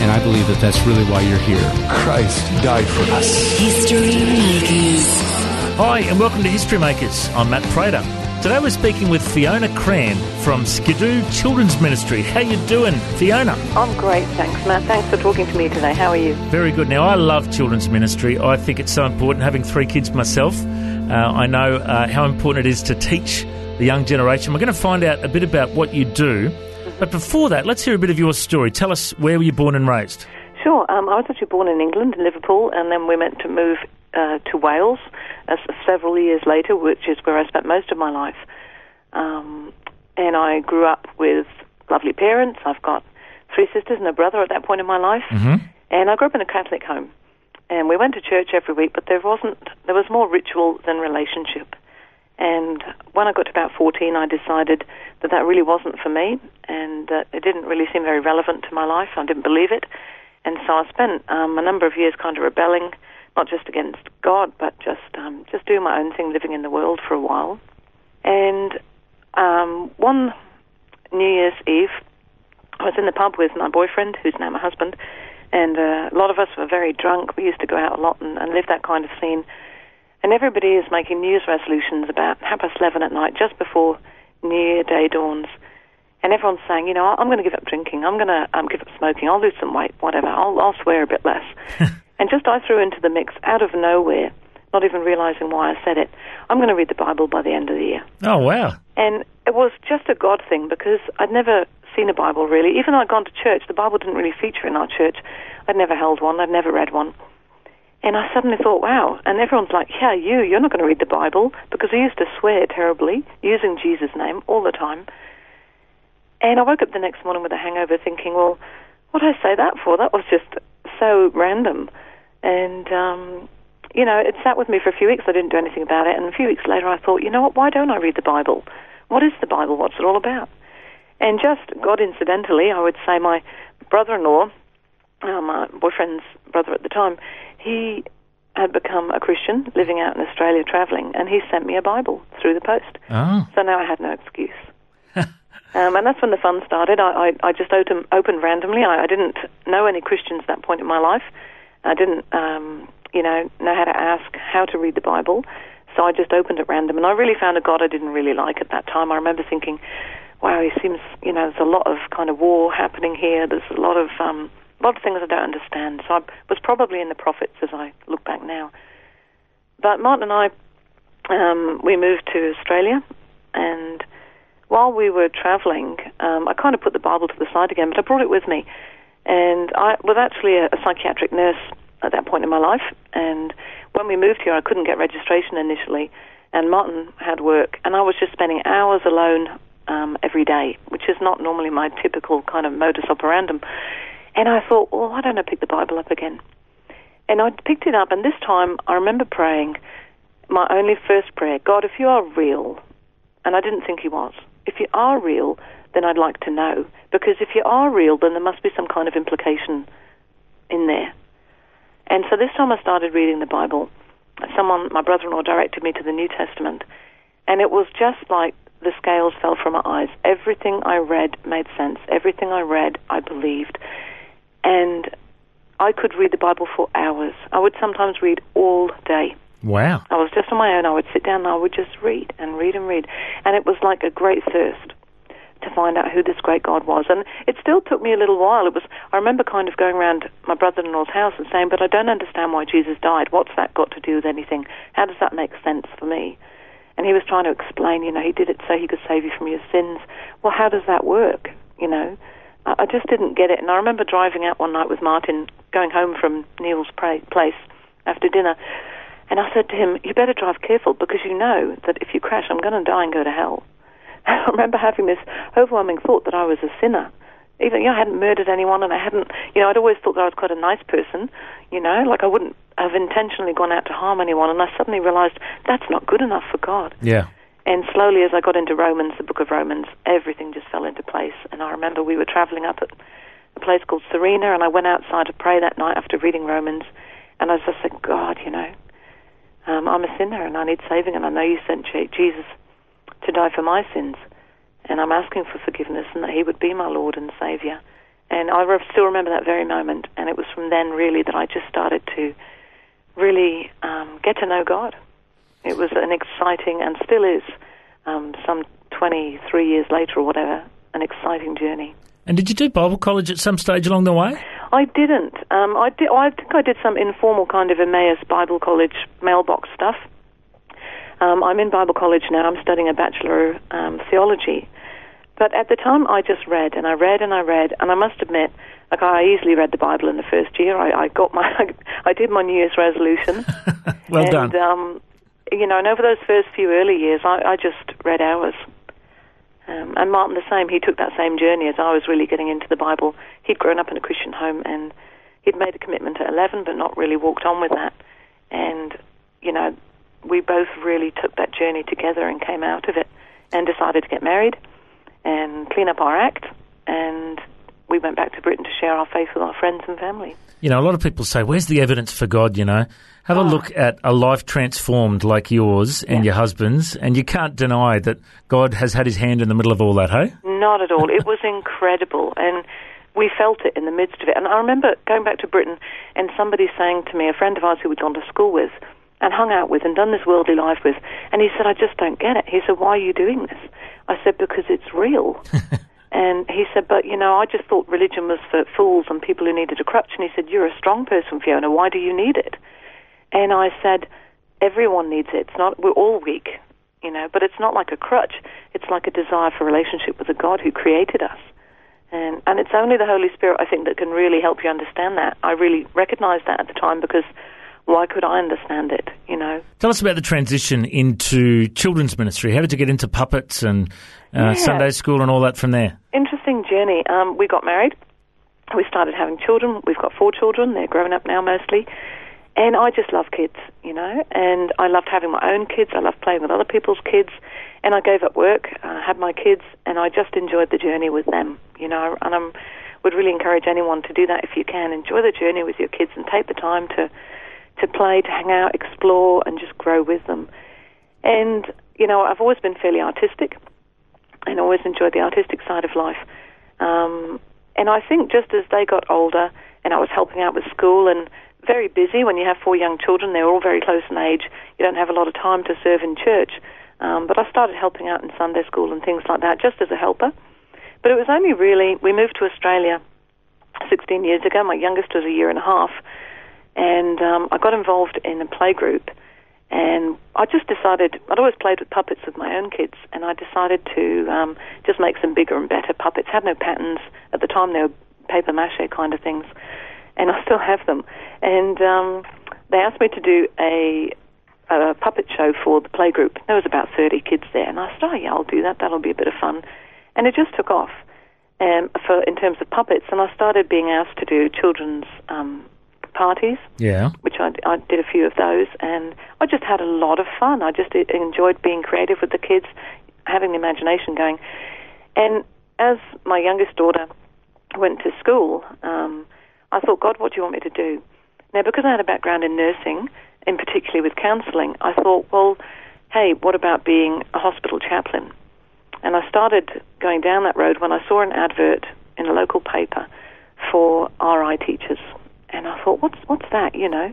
And I believe that that's really why you're here. Christ died for us. History Makers. Hi, and welcome to History Makers. I'm Matt Prater. Today we're speaking with Fiona Cran from Skidoo Children's Ministry. How you doing, Fiona? I'm great, thanks, Matt. Thanks for talking to me today. How are you? Very good. Now, I love children's ministry. I think it's so important. Having three kids myself, uh, I know uh, how important it is to teach the young generation. We're going to find out a bit about what you do. But before that, let's hear a bit of your story. Tell us where were you born and raised? Sure. Um, I was actually born in England, in Liverpool, and then we meant to move uh, to Wales uh, several years later, which is where I spent most of my life. Um, and I grew up with lovely parents. I've got three sisters and a brother at that point in my life. Mm-hmm. And I grew up in a Catholic home. And we went to church every week, but there wasn't, there was more ritual than relationship. And when I got to about 14, I decided that that really wasn't for me, and that it didn't really seem very relevant to my life. I didn't believe it. And so I spent um, a number of years kind of rebelling, not just against God, but just um, just doing my own thing, living in the world for a while. And um, one New Year's Eve, I was in the pub with my boyfriend, who's now my husband, and uh, a lot of us were very drunk. We used to go out a lot and, and live that kind of scene. And everybody is making New Year's resolutions about half past 11 at night, just before New Year Day dawns. And everyone's saying, you know, I'm going to give up drinking. I'm going to um, give up smoking. I'll lose some weight, whatever. I'll, I'll swear a bit less. and just I threw into the mix out of nowhere, not even realizing why I said it. I'm going to read the Bible by the end of the year. Oh, wow. And it was just a God thing because I'd never seen a Bible really. Even though I'd gone to church, the Bible didn't really feature in our church. I'd never held one. I'd never read one. And I suddenly thought, wow. And everyone's like, yeah, you, you're not going to read the Bible because I used to swear terribly using Jesus' name all the time. And I woke up the next morning with a hangover thinking, well, what did I say that for? That was just so random. And, um, you know, it sat with me for a few weeks. I didn't do anything about it. And a few weeks later, I thought, you know what? Why don't I read the Bible? What is the Bible? What's it all about? And just God incidentally, I would say my brother-in-law, uh, my boyfriend's brother at the time, he had become a Christian living out in Australia traveling, and he sent me a Bible through the post. Oh. So now I had no excuse. um, and that's when the fun started. I, I, I just opened, opened randomly. I, I didn't know any Christians at that point in my life. I didn't, um, you know, know how to ask how to read the Bible. So I just opened at random, and I really found a God I didn't really like at that time. I remember thinking, "Wow, he seems, you know, there's a lot of kind of war happening here. There's a lot of um, a lot of things I don't understand." So I was probably in the prophets as I look back now. But Martin and I, um, we moved to Australia, and while we were traveling, um, I kind of put the Bible to the side again, but I brought it with me. And I was actually a, a psychiatric nurse at that point in my life, and when we moved here, I couldn't get registration initially, and Martin had work, and I was just spending hours alone um, every day, which is not normally my typical kind of modus operandum. And I thought, well, why don't I pick the Bible up again? And I picked it up, and this time I remember praying my only first prayer God, if you are real, and I didn't think He was, if you are real, then I'd like to know. Because if you are real, then there must be some kind of implication in there. And so this time I started reading the Bible. Someone, my brother-in-law, directed me to the New Testament, and it was just like the scales fell from my eyes. Everything I read made sense. Everything I read, I believed, and I could read the Bible for hours. I would sometimes read all day. Wow. I was just on my own. I would sit down and I would just read and read and read, and it was like a great thirst to find out who this great God was. And it still took me a little while. It was I remember kind of going around my brother-in-law's house and saying, "But I don't understand why Jesus died. What's that got to do with anything? How does that make sense for me?" And he was trying to explain, you know, he did it so he could save you from your sins. Well, how does that work? You know, I, just didn't get it. And I remember driving out one night with Martin, going home from Neil's place after dinner, and I said to him, "You better drive careful because you know that if you crash, I'm going to die and go to hell." I remember having this overwhelming thought that I was a sinner, even you know, I hadn't murdered anyone, and I hadn't, you know, I'd always thought that I was quite a nice person, you know, like I wouldn't have intentionally gone out to harm anyone, and I suddenly realised that's not good enough for God. Yeah. And slowly, as I got into Romans, the book of Romans, everything just fell into place. And I remember we were traveling up at a place called Serena, and I went outside to pray that night after reading Romans, and I just said, God, you know, um, I'm a sinner and I need saving, and I know you sent Jesus to die for my sins, and I'm asking for forgiveness and that He would be my Lord and Savior. And I still remember that very moment, and it was from then really that I just started to really um, get to know God. It was an exciting, and still is, um, some 23 years later or whatever, an exciting journey. And did you do Bible college at some stage along the way? I didn't. Um, I did. I think I did some informal kind of Emmaus Bible College mailbox stuff. Um, I'm in Bible college now. I'm studying a bachelor um, theology. But at the time, I just read and I read and I read, and I must admit, like I easily read the Bible in the first year. I, I got my, I did my New Year's resolution. well and, done. Um, you know, and over those first few early years, I, I just read hours. Um, and Martin the same. He took that same journey as I was really getting into the Bible. He'd grown up in a Christian home and he'd made a commitment at 11, but not really walked on with that. And you know, we both really took that journey together and came out of it and decided to get married and clean up our act. And we went back to Britain to share our faith with our friends and family. You know, a lot of people say, "Where's the evidence for God?" You know, have a oh. look at a life transformed like yours and your husband's, and you can't deny that God has had His hand in the middle of all that. Hey, Not at all. it was incredible, and we felt it in the midst of it. And I remember going back to Britain and somebody saying to me, a friend of ours who we'd gone to school with and hung out with and done this worldly life with, and he said, "I just don't get it." He said, "Why are you doing this?" I said, "Because it's real." And he said, but you know, I just thought religion was for fools and people who needed a crutch. And he said, you're a strong person, Fiona. Why do you need it? And I said, everyone needs it. It's not, we're all weak, you know, but it's not like a crutch. It's like a desire for relationship with the God who created us. And, and it's only the Holy Spirit, I think, that can really help you understand that. I really recognized that at the time because why could I understand it, you know? tell us about the transition into children's ministry. How did you get into puppets and uh, Yeah. Sunday school and all that from there? interesting journey. Um, we got married. We started having children. We've got four children. They're grown up now mostly. And I just love kids, you know. And I loved having my own kids. I loved playing with other people's kids. And I gave up work, uh, had my kids, and I just enjoyed the journey with them, you know. And I would really encourage anyone to do that if you can. Enjoy the journey with your kids and take the time to to play, to hang out, explore, and just grow with them. And you know, I've always been fairly artistic and always enjoyed the artistic side of life. Um, and I think just as they got older, and I was helping out with school and very busy when you have four young children, they're all very close in age. You don't have a lot of time to serve in church. Um, but I started helping out in Sunday school and things like that, just as a helper. But it was only really we moved to Australia 16 years ago. My youngest was a year and a half, and um, I got involved in a play group. And I just decided I'd always played with puppets with my own kids, and I decided to um, just make some bigger and better puppets. Had no patterns at the time; they were paper mache kind of things, and I still have them. And um, they asked me to do a, a puppet show for the play group. There was about 30 kids there, and I said, "Oh yeah, I'll do that. That'll be a bit of fun." And it just took off um, for in terms of puppets, and I started being asked to do children's um, parties Yeah. which I, I did a few of those, and I just had a lot of fun. I just enjoyed being creative with the kids, having the imagination going. And as my youngest daughter went to school, um, I thought, God, what do you want me to do? Now, because I had a background in nursing, and particularly with counselling, I thought, well, hey, what about being a hospital chaplain? And I started going down that road when I saw an advert in a local paper for RI teachers. And I thought, what's what's that, you know?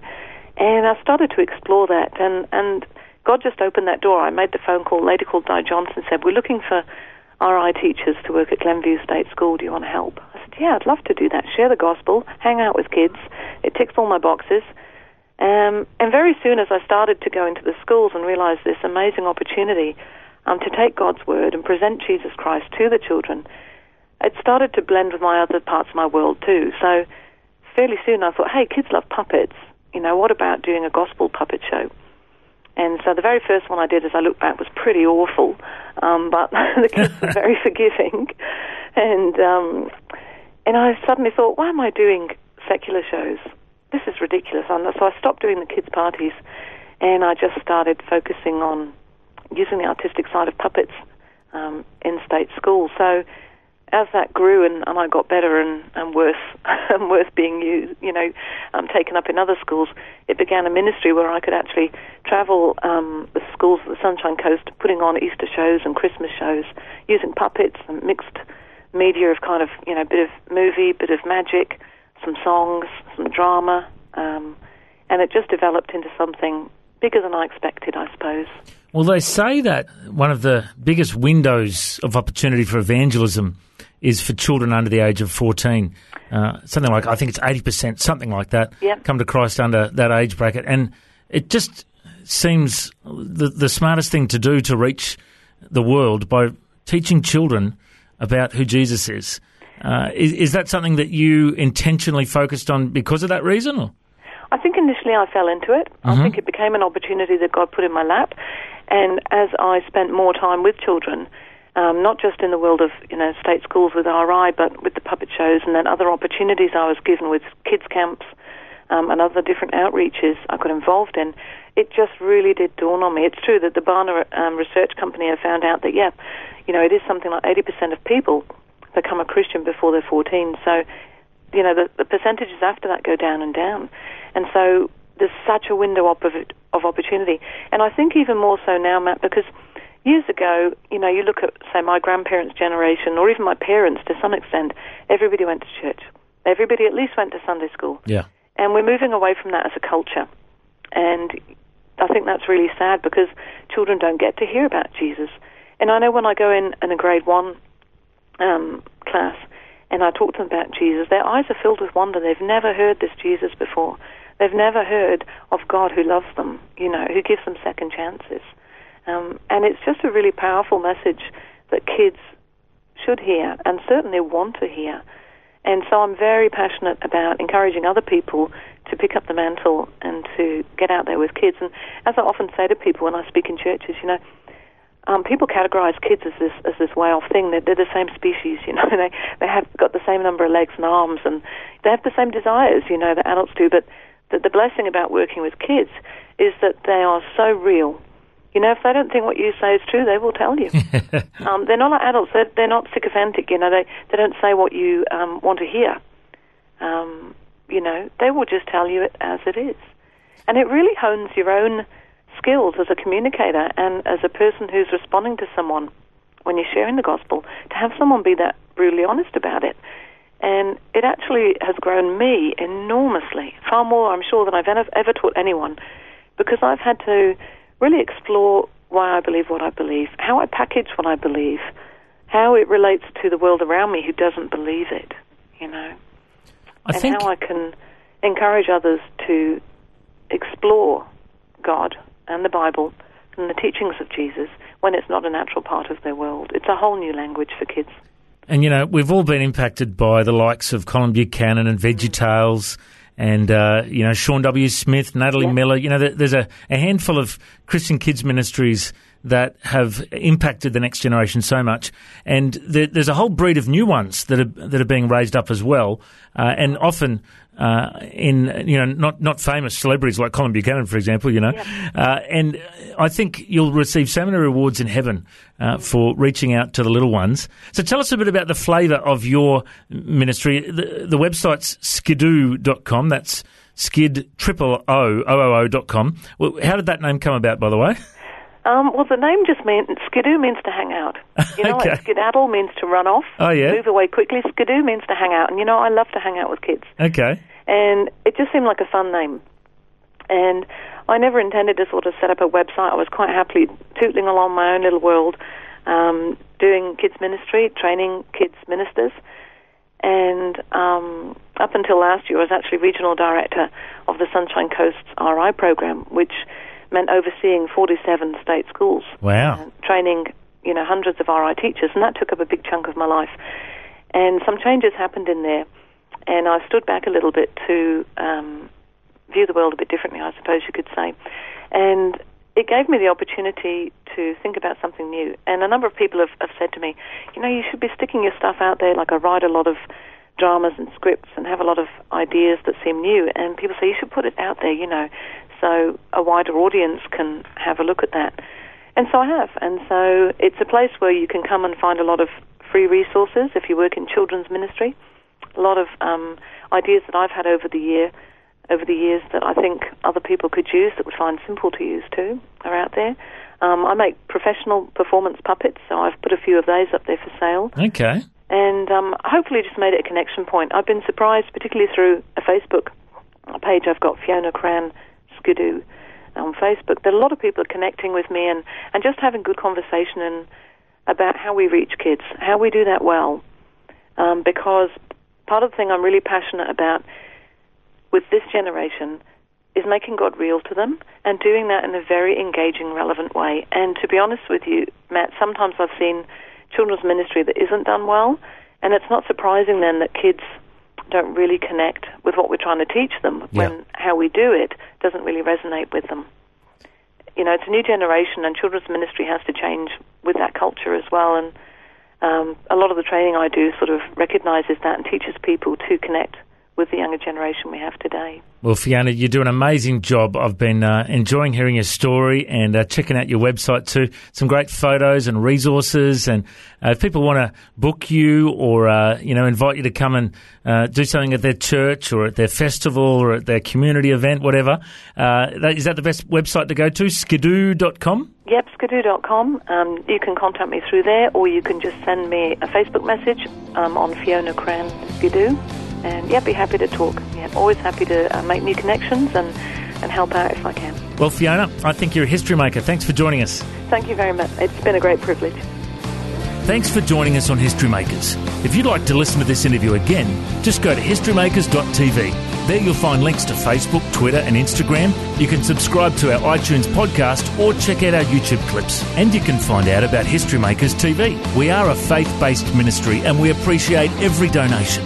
And I started to explore that, and and God just opened that door. I made the phone call. A lady called Di Johnson said, "We're looking for RI teachers to work at Glenview State School. Do you want to help?" I said, "Yeah, I'd love to do that. Share the gospel, hang out with kids. It ticks all my boxes." Um, and very soon, as I started to go into the schools and realize this amazing opportunity um, to take God's word and present Jesus Christ to the children, it started to blend with my other parts of my world too. So fairly soon I thought, hey, kids love puppets. You know, what about doing a gospel puppet show? And so the very first one I did, as I look back, was pretty awful, um, but the kids were very forgiving. And um, and I suddenly thought, why am I doing secular shows? This is ridiculous. And so I stopped doing the kids' parties, and I just started focusing on using the artistic side of puppets um, in state schools. So as that grew and, and I got better and, and worse and worse being used, you know, um, taken up in other schools, it began a ministry where I could actually travel um, the schools of the Sunshine Coast, putting on Easter shows and Christmas shows, using puppets and mixed media of kind of you know bit of movie, bit of magic, some songs, some drama, um, and it just developed into something bigger than I expected, I suppose. Well, they say that one of the biggest windows of opportunity for evangelism is for children under the age of 14. Uh, something like, I think it's 80%, something like that, Yep. come to Christ under that age bracket. And it just seems the, the smartest thing to do to reach the world by teaching children about who Jesus is. Uh, is, is that something that you intentionally focused on because of that reason? Or? I think initially I fell into it. I think it became an opportunity that God put in my lap. And as I spent more time with children, um, not just in the world of you know state schools with RI, but with the puppet shows, and then other opportunities I was given with kids camps um, and other different outreaches I got involved in, it just really did dawn on me. It's true that the Barna um, Research Company have found out that yeah, you know it is something like 80% of people become a Christian before they're 14. So you know, the, the percentages after that go down and down. And so there's such a window of, of opportunity. And I think even more so now, Matt, because years ago, you know, you look at, say, my grandparents' generation, or even my parents to some extent, everybody went to church. Everybody at least went to Sunday school. Yeah. And we're moving away from that as a culture. And I think that's really sad because children don't get to hear about Jesus. And I know when I go in in a grade one um, class and I talk to them about Jesus, their eyes are filled with wonder. They've never heard this Jesus before. They've never heard of God who loves them, you know, who gives them second chances. Um, and it's just a really powerful message that kids should hear and certainly want to hear. And so I'm very passionate about encouraging other people to pick up the mantle and to get out there with kids. And as I often say to people when I speak in churches, you know, um, people categorize kids as this as this way off thing. They're, they're the same species, you know. They they have got the same number of legs and arms, and they have the same desires, you know, that adults do. But the, the blessing about working with kids is that they are so real. You know, if they don't think what you say is true, they will tell you. um, they're not like adults. They're, they're not sycophantic. You know, they they don't say what you um, want to hear. Um, you know, they will just tell you it as it is, and it really hones your own skills as a communicator and as a person who's responding to someone when you're sharing the gospel, to have someone be that brutally honest about it. And it actually has grown me enormously, far more, I'm sure, than I've ever, taught anyone, because I've had to really explore why I believe what I believe, how I package what I believe, how it relates to the world around me who doesn't believe it, you know, I and think how I can encourage others to explore God and the Bible and the teachings of Jesus when it's not a natural part of their world. It's a whole new language for kids. And you know, we've all been impacted by the likes of Colin Buchanan and VeggieTales and uh, you know Sean W. Smith, Natalie Yeah. Miller. You know, there's a, a handful of Christian kids ministries that have impacted the next generation so much, and there, there's a whole breed of new ones that are that are being raised up as well, uh, and often. Uh, in you know not not famous celebrities like Colin Buchanan, for example, you know, uh, and I think you'll receive so many rewards in heaven uh, for reaching out to the little ones. So tell us a bit about the flavour of your ministry. The, the website's skidoo.com. That's skid triple O O O O dot com. Well, how did that name come about, by the way? Um, well, the name just means skidoo means to hang out. You know, Okay. like skedaddle means to run off, Oh, yeah. move away quickly. Skidoo means to hang out, and you know, I love to hang out with kids. Okay. and it just seemed like a fun name. And I never intended to sort of set up a website. I was quite happily tootling along my own little world, um, doing kids ministry, training kids ministers. And um, up until last year, I was actually regional director of the Sunshine Coast's RI program, which meant overseeing 47 state schools Wow. training, you know, hundreds of RI teachers, and that took up a big chunk of my life. And some changes happened in there, and I stood back a little bit to um, view the world a bit differently, I suppose you could say. And it gave me the opportunity to think about something new. And a number of people have, have said to me, you know, you should be sticking your stuff out there. Like I write a lot of dramas and scripts and have a lot of ideas that seem new. And people say you should put it out there, you know, so a wider audience can have a look at that. And so I have. And so it's a place where you can come and find a lot of free resources if you work in children's ministry. A lot of um, ideas that I've had over the year, over the years that I think other people could use that would find simple to use too are out there. Um, I make professional performance puppets, so I've put a few of those up there for sale Okay. and um, hopefully just made it a connection point. I've been surprised, particularly through a Facebook page I've got, Fiona Cran Skidoo on Facebook, that a lot of people are connecting with me and, and just having good conversation and about how we reach kids, how we do that well. Um, because part of the thing I'm really passionate about with this generation is making God real to them and doing that in a very engaging, relevant way. And to be honest with you, Matt, sometimes I've seen children's ministry that isn't done well, and it's not surprising then that kids don't really connect with what we're trying to teach them Yeah. when how we do it doesn't really resonate with them. You know, it's a new generation, and children's ministry has to change with that culture as well. And um, a lot of the training I do sort of recognizes that and teaches people to connect with the younger generation we have today. Well, Fiona, you do an amazing job. I've been uh, enjoying hearing your story and uh, checking out your website too. Some great photos and resources. And uh, if people want to book you or uh, you know invite you to come and uh, do something at their church or at their festival or at their community event, whatever, uh, is that the best website to go to? Skidoo.com? Yep, skidoo.com. Um, you can contact me through there, or you can just send me a Facebook message um, on Fiona Cran Skidoo. And yeah, be happy to talk. Yeah, always happy to uh, make new connections and, and help out if I can. Well, Fiona, I think you're a history maker. Thanks for joining us. Thank you very much. It's been a great privilege. Thanks for joining us on History Makers. If you'd like to listen to this interview again, just go to historymakers.tv. There you'll find links to Facebook, Twitter, and Instagram. You can subscribe to our iTunes podcast or check out our YouTube clips. And you can find out about History Makers TV. We are a faith based ministry and we appreciate every donation.